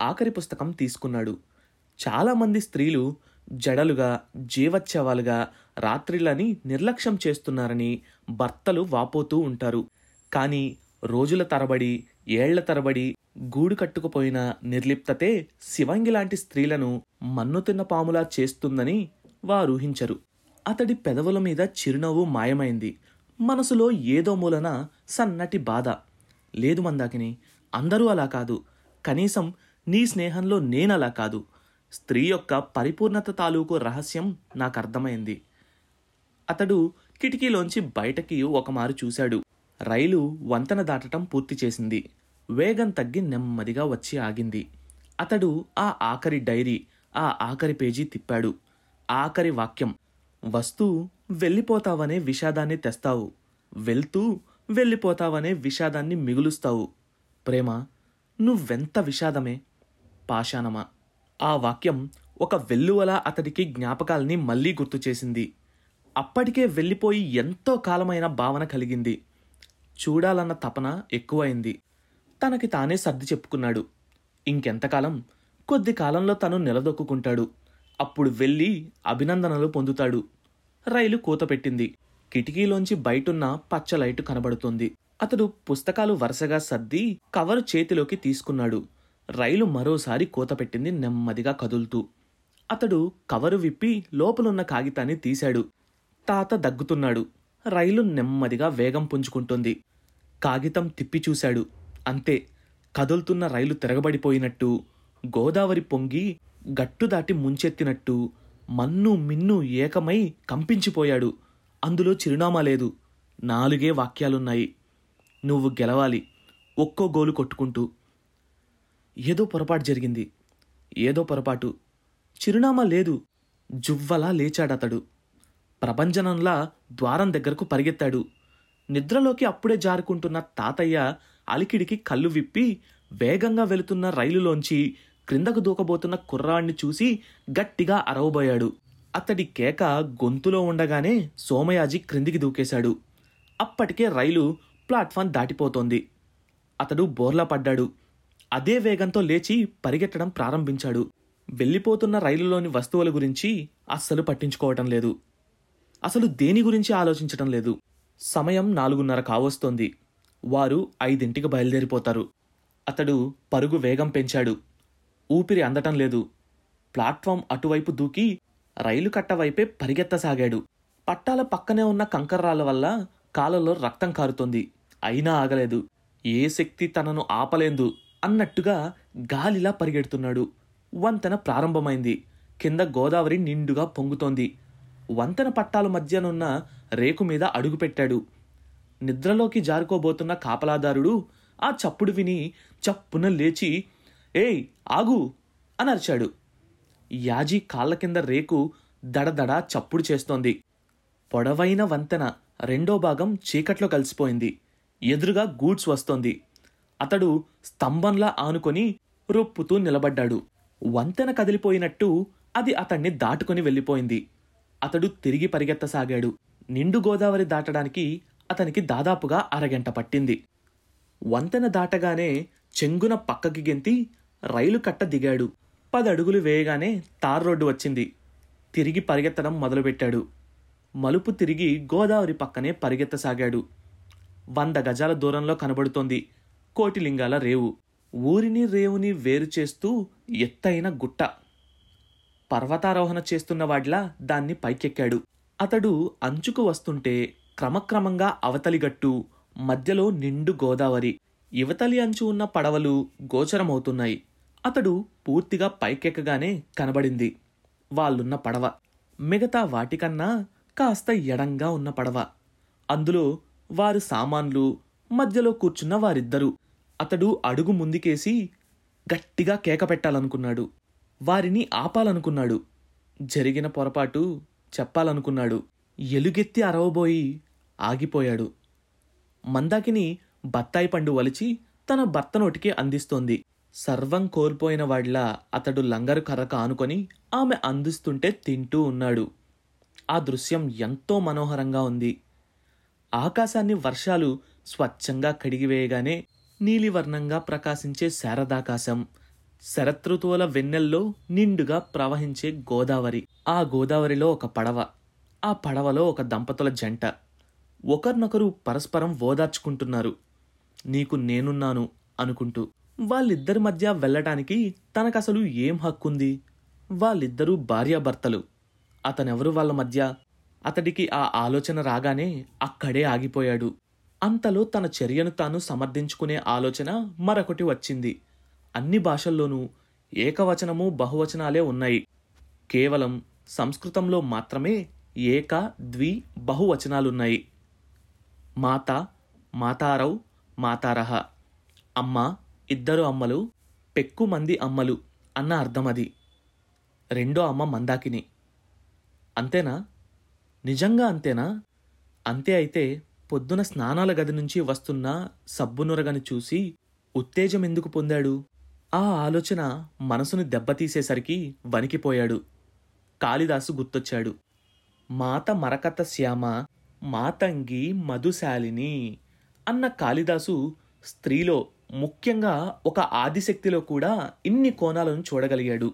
ఆఖరి పుస్తకం తీసుకున్నాడు. చాలామంది స్త్రీలు జడలుగా జీవత్సవాలుగా రాత్రిలని నిర్లక్ష్యం చేస్తున్నారని భర్తలు వాపోతూ ఉంటారు. కానీ రోజుల తరబడి ఏళ్ళ తరబడి గూడు కట్టుకుపోయిన నిర్లిప్తతే శివంగి లాంటి స్త్రీలను మన్నుతున్న పాములా చేస్తుందని వారు ఊహించరు అతడి పెదవుల మీద చిరునవ్వు మాయమైంది. మనసులో ఏదో మూలన సన్నటి బాధ. లేదు మందాకిని అందరూ అలా కాదు. కనీసం నీ స్నేహంలో నేనలా కాదు. స్త్రీ యొక్క పరిపూర్ణత తాలూకు రహస్యం నాకు అర్థమైంది అతడు కిటికీలోంచి బయటకి ఒకమారు చూశాడు. రైలు వంతెన దాటటం పూర్తి చేసింది. వేగం తగ్గి నెమ్మదిగా వచ్చి ఆగింది. అతడు ఆ ఆఖరి డైరీ ఆ ఆఖరి పేజీ తిప్పాడు. ఆఖరి వాక్యం వస్తూ వెళ్ళిపోతావనే విషాదాన్ని తెస్తావు. వెళ్తూ వెళ్ళిపోతావనే విషాదాన్ని మిగులుస్తావు. ప్రేమ నువ్వెంత విషాదమే? పాషాణమా. ఆ వాక్యం ఒక వెల్లువల అతడికి జ్ఞాపకాల్ని మళ్ళీ గుర్తు చేసింది. అప్పటికే వెళ్ళిపోయి ఎంతో కాలమైన భావన కలిగింది. చూడాలన్న తపన ఎక్కువైంది. తనకి తానే సర్ది చెప్పుకున్నాడు. ఇంకెంతకాలం? కొద్ది కాలంలో తను నిలదొక్కుంటాడు అప్పుడు వెళ్ళి అభినందనలు పొందుతాడు. రైలు కూత పెట్టింది. కిటికీలోంచి బయటున్న పచ్చ లైటు కనబడుతుంది. అతడు పుస్తకాలు వరుసగా సర్ది కవరు చేతిలోకి తీసుకున్నాడు. రైలు మరోసారి కూతపెట్టింది నెమ్మదిగా కదులుతూ. అతడు కవరు విప్పి లోపలున్న కాగితాన్ని తీశాడు. తాత దగ్గుతున్నాడు. రైలు నెమ్మదిగా వేగం పుంజుకుంటుంది. కాగితం తిప్పి చూశాడు. అంతే కదులుతున్న రైలు తిరగబడిపోయినట్టు గోదావరి పొంగి గట్టు దాటి ముంచెత్తినట్టు మన్ను మిన్ను ఏకమై కంపించిపోయాడు. అందులో చిరునామా లేదు. నాలుగే వాక్యాలున్నాయి. నువ్వు గెలవాలి. ఒక్కో గోలు కొట్టుకుంటూ. ఏదో పొరపాటు జరిగింది. ఏదో పొరపాటు. చిరునామా లేదు. జువ్వలా లేచాడతడు. ప్రభంజనంలా ద్వారం దగ్గరకు పరిగెత్తాడు. నిద్రలోకి అప్పుడే జారుకుంటున్న తాతయ్య అలికిడికి కళ్ళు విప్పి వేగంగా వెళుతున్న రైలులోంచి క్రిందకు దూకబోతున్న కుర్రాణ్ణి చూసి గట్టిగా అరవబోయాడు. అతడి కేక గొంతులో ఉండగానే సోమయాజి క్రిందికి దూకేశాడు. అప్పటికే రైలు ప్లాట్ఫామ్ దాటిపోతోంది. అతడు బోర్లా పడ్డాడు అదే వేగంతో లేచి పరిగెట్టడం ప్రారంభించాడు. వెళ్ళిపోతున్న రైలులోని వస్తువుల గురించి అస్సలు పట్టించుకోవటం లేదు. అసలు దేని గురించి ఆలోచించటం లేదు. సమయం నాలుగున్నర కావస్తోంది. వారు ఐదింటికి బయలుదేరిపోతారు. అతడు పరుగు వేగం పెంచాడు. ఊపిరి అందటం లేదు. ప్లాట్ఫామ్ అటువైపు దూకి రైలు కట్ట వైపే పరిగెత్తసాగాడు. పట్టాల పక్కనే ఉన్న కంకర్రాల వల్ల కాలలో రక్తం కారుతోంది. అయినా ఆగలేదు. ఏ శక్తి తనను ఆపలేదు. అన్నట్టుగా గాలిలా పరిగెడుతున్నాడు. వంతెన ప్రారంభమైంది. కింద గోదావరి నిండుగా పొంగుతోంది. వంతెన పట్టాల మధ్యనున్న రేకు మీద అడుగుపెట్టాడు. నిద్రలోకి జారుకోబోతున్న కాపలాదారుడు ఆ చప్పుడు విని చప్పున లేచి ఏయ్ ఆగు! అని అరిచాడు. యాజీ కాళ్ళ కింద రేకు దడదడ చప్పుడు చేస్తోంది. పొడవైన వంతెన రెండో భాగం చీకట్లో కలిసిపోయింది. ఎదురుగా గూడ్స్ వస్తోంది. అతడు స్తంభంలా ఆనుకొని రొప్పుతూ నిలబడ్డాడు. వంతెన కదిలిపోయినట్టు అది అతన్ని దాటుకొని వెళ్ళిపోయింది. అతడు తిరిగి పరిగెత్తసాగాడు. నిండు గోదావరి దాటడానికి అతనికి దాదాపుగా అరగంట పట్టింది. వంతెన దాటగానే చెంగున పక్కకి గెంతి రైలు కట్ట దిగాడు. పదడుగులు వేయగానే తార్ రోడ్డు వచ్చింది. తిరిగి పరిగెత్తడం మొదలుపెట్టాడు. మలుపు తిరిగి గోదావరి పక్కనే పరిగెత్తసాగాడు. వంద గజాల దూరంలో కనబడుతోంది. కోటిలింగాల రేవు. ఊరిని రేవుని వేరు చేస్తూ ఎత్తైన గుట్ట. పర్వతారోహణ చేస్తున్న వాడిలా దాన్ని పైకెక్కాడు. అతడు అంచుకు వస్తుంటే క్రమక్రమంగా అవతలిగట్టు మధ్యలో నిండు గోదావరి. యువతలి అంచు ఉన్న పడవలు గోచరమవుతున్నాయి. అతడు పూర్తిగా పైకెక్కగానే కనబడింది. వాళ్ళున్న పడవ. మిగతా వాటికన్నా కాస్త ఎడంగా ఉన్న పడవ. అందులో వారి సామాన్లు మధ్యలో కూర్చున్న వారిద్దరూ. అతడు అడుగు ముందుకేసి గట్టిగా కేక పెట్టాలనుకున్నాడు. వారిని ఆపాలనుకున్నాడు. జరిగిన పొరపాటు చెప్పాలనుకున్నాడు. ఎలుగెత్తి అరవబోయి ఆగిపోయాడు. మందాకిని బత్తాయి పండు వలిచి తన భర్త నోటికి అందిస్తోంది. సర్వం కోల్పోయిన వాడిలా అతడు లంగరు కర్ర కానుకొని ఆమె అందిస్తుంటే తింటూ ఉన్నాడు. ఆ దృశ్యం ఎంతో మనోహరంగా ఉంది. ఆకాశాన్ని వర్షాలు స్వచ్ఛంగా కడిగివేయగానే నీలివర్ణంగా ప్రకాశించే శారదాకాశం. శరతృతువుల వెన్నెల్లో నిండుగా ప్రవహించే గోదావరి. ఆ గోదావరిలో ఒక పడవ. ఆ పడవలో ఒక దంపతుల జంట. ఒకరినొకరు పరస్పరం ఓదార్చుకుంటున్నారు. నీకు నేనున్నాను అనుకుంటూ. వాళ్ళిద్దరి మధ్య వెళ్ళటానికి తనకసలు ఏం హక్కుంది? వాళ్ళిద్దరూ భార్యాభర్తలు. అతనెవరు వాళ్ళ మధ్య? అతడికి ఆ ఆలోచన రాగానే అక్కడే ఆగిపోయాడు. అంతలో తన చర్యను తాను సమర్థించుకునే ఆలోచన మరొకటి వచ్చింది. అన్ని భాషల్లోనూ ఏకవచనము బహువచనాలే ఉన్నాయి. కేవలం సంస్కృతంలో మాత్రమే ఏక ద్వి బహువచనాలున్నాయి. మాత మాతారౌ మాతారహ. అమ్మ ఇద్దరు అమ్మలు పెక్కు మంది అమ్మలు అన్న అర్థం అది రెండో అమ్మ మందాకిని. అంతేనా? నిజంగా అంతేనా? అంతే అయితే పొద్దున స్నానాల గది నుంచి వస్తున్న సబ్బునురగని చూసి ఉత్తేజం ఎందుకు పొందాడు? ఆ ఆలోచన మనసుని దెబ్బతీసేసరికి వణికిపోయాడు. కాళిదాసు గుర్తొచ్చాడు. మాత మరకత శ్యామ మాతంగి మధుశాలిని అన్న కాళిదాసు స్త్రీలో ముఖ్యంగా ఒక ఆదిశక్తిలో కూడా ఇన్ని కోణాలను చూడగలిగాడు.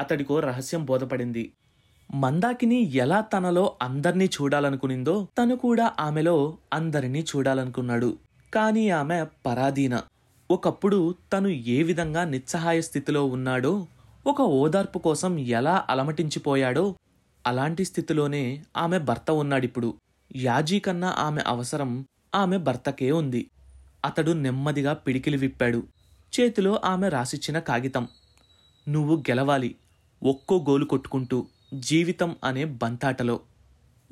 అతడికో రహస్యం బోధపడింది. మందాకిని ఎలా తనలో అందర్నీ చూడాలనుకునిందో తను కూడా ఆమెలో అందరినీ చూడాలనుకున్నాడు. కానీ ఆమె పరాధీన. ఒకప్పుడు తను ఏ విధంగా నిస్సహాయ స్థితిలో ఉన్నాడో ఒక ఓదార్పు కోసం ఎలా అలమటించిపోయాడో అలాంటి స్థితిలోనే ఆమె భర్త ఉన్నాడిప్పుడు. యాజీ కన్నా ఆమె అవసరం ఆమె భర్తకే ఉంది. అతడు నెమ్మదిగా పిడికిలి విప్పాడు. చేతిలో ఆమె రాసిచ్చిన కాగితం. నువ్వు గెలవాలి. ఒక్కో గోలు కొట్టుకుంటూ జీవితం అనే బంతాటలో.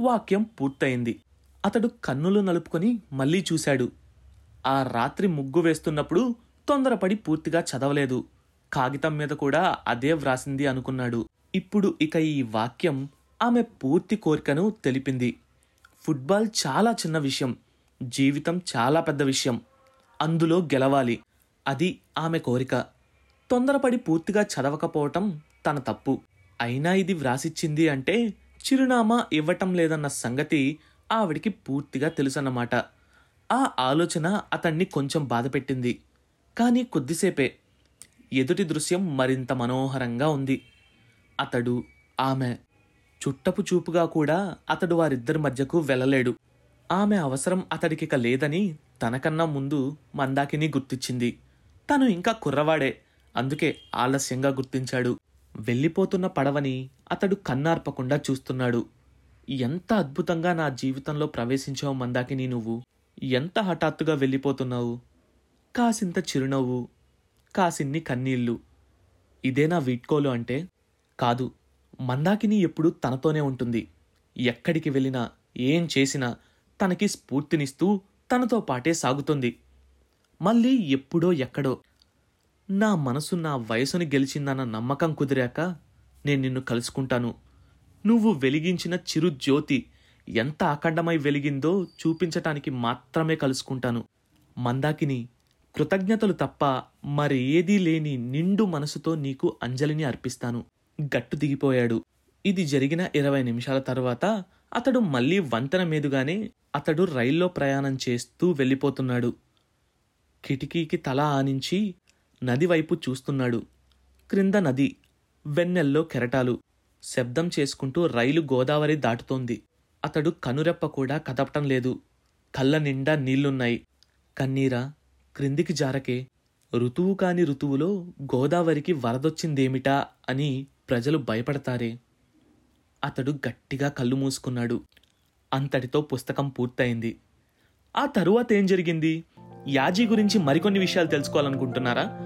వాక్యం పూర్తయింది. అతడు కన్నులు నలుపుకొని మళ్ళీ చూశాడు. ఆ రాత్రి ముగ్గు వేస్తున్నప్పుడు తొందరపడి పూర్తిగా చదవలేదు. కాగితం మీద కూడా అదే వ్రాసింది అనుకున్నాడు. ఇప్పుడు ఇక ఈ వాక్యం ఆమె పూర్తి కోరికను తెలిపింది. ఫుట్బాల్ చాలా చిన్న విషయం. జీవితం చాలా పెద్ద విషయం. అందులో గెలవాలి. అది ఆమె కోరిక. తొందరపడి పూర్తిగా చదవకపోవటం తన తప్పు. అయినా ఇది వ్రాసిచ్చింది అంటే చిరునామా ఇవ్వటం లేదన్న సంగతి ఆవిడికి పూర్తిగా తెలుసన్నమాట. ఆ ఆలోచన అతన్ని కొంచెం బాధపెట్టింది. కానీ కొద్దిసేపే. ఎదుటి దృశ్యం మరింత మనోహరంగా ఉంది. అతడు ఆమె. చుట్టపు చూపుగా కూడా అతడు వారిద్దరి మధ్యకు వెళ్ళలేడు. ఆమె అవసరం అతడికిక లేదని తనకన్నా ముందు మందాకిని గుర్తించింది తను ఇంకా కుర్రవాడే. అందుకే ఆలస్యంగా గుర్తించాడు. వెళ్ళిపోతున్న పడవని అతడు కన్నార్పకుండా చూస్తున్నాడు. ఎంత అద్భుతంగా నా జీవితంలో ప్రవేశించావు మందాకిని నువ్వు? ఎంత హఠాత్తుగా వెళ్ళిపోతున్నావు? కాసింత చిరునవ్వు కాసిన్ని కన్నీళ్ళు ఇదేనా వీడ్కోలు అంటే? కాదు మందాకిని ఎప్పుడు తనతోనే ఉంటుంది. ఎక్కడికి వెళ్ళినా ఏం చేసినా తనకి స్ఫూర్తినిస్తూ తనతో పాటే సాగుతుంది. మళ్ళీ ఎప్పుడో ఎక్కడో నా మనసు నా వయసును గెలిచిందన్న నమ్మకం కుదిరాక నేను నిన్ను కలుసుకుంటాను. నువ్వు వెలిగించిన చిరు జ్యోతి ఎంత అఖండమై వెలిగిందో చూపించటానికి మాత్రమే కలుసుకుంటాను. మందాకిని కృతజ్ఞతలు తప్ప మరి ఏదీ లేని నిండు మనసుతో నీకు అంజలిని అర్పిస్తాను. గట్టు దిగిపోయాడు. ఇది జరిగిన ఇరవై నిమిషాల తర్వాత అతడు మళ్ళీ వంతెన మీదుగానే అతడు రైల్లో ప్రయాణం చేస్తూ వెళ్ళిపోతున్నాడు. కిటికీకి తల ఆనించి నది వైపు చూస్తున్నాడు. క్రింద నది వెన్నెల్లో కెరటాలు. శబ్దం చేసుకుంటూ రైలు గోదావరి దాటుతోంది. అతడు కనురెప్ప కూడా కదపటం లేదు. కళ్ళ నిండా నీళ్ళున్నాయి. కన్నీరా క్రిందికి జారకే. ఋతువు కాని ఋతువులో గోదావరికి వరదొచ్చిందేమిటా అని ప్రజలు భయపడతారే. అతడు గట్టిగా కళ్ళు మూసుకున్నాడు. అంతటితో పుస్తకం పూర్తయింది. ఆ తరువాత ఏం జరిగింది? యాజీ గురించి మరికొన్ని విషయాలు తెలుసుకోవాలనుకుంటున్నారా?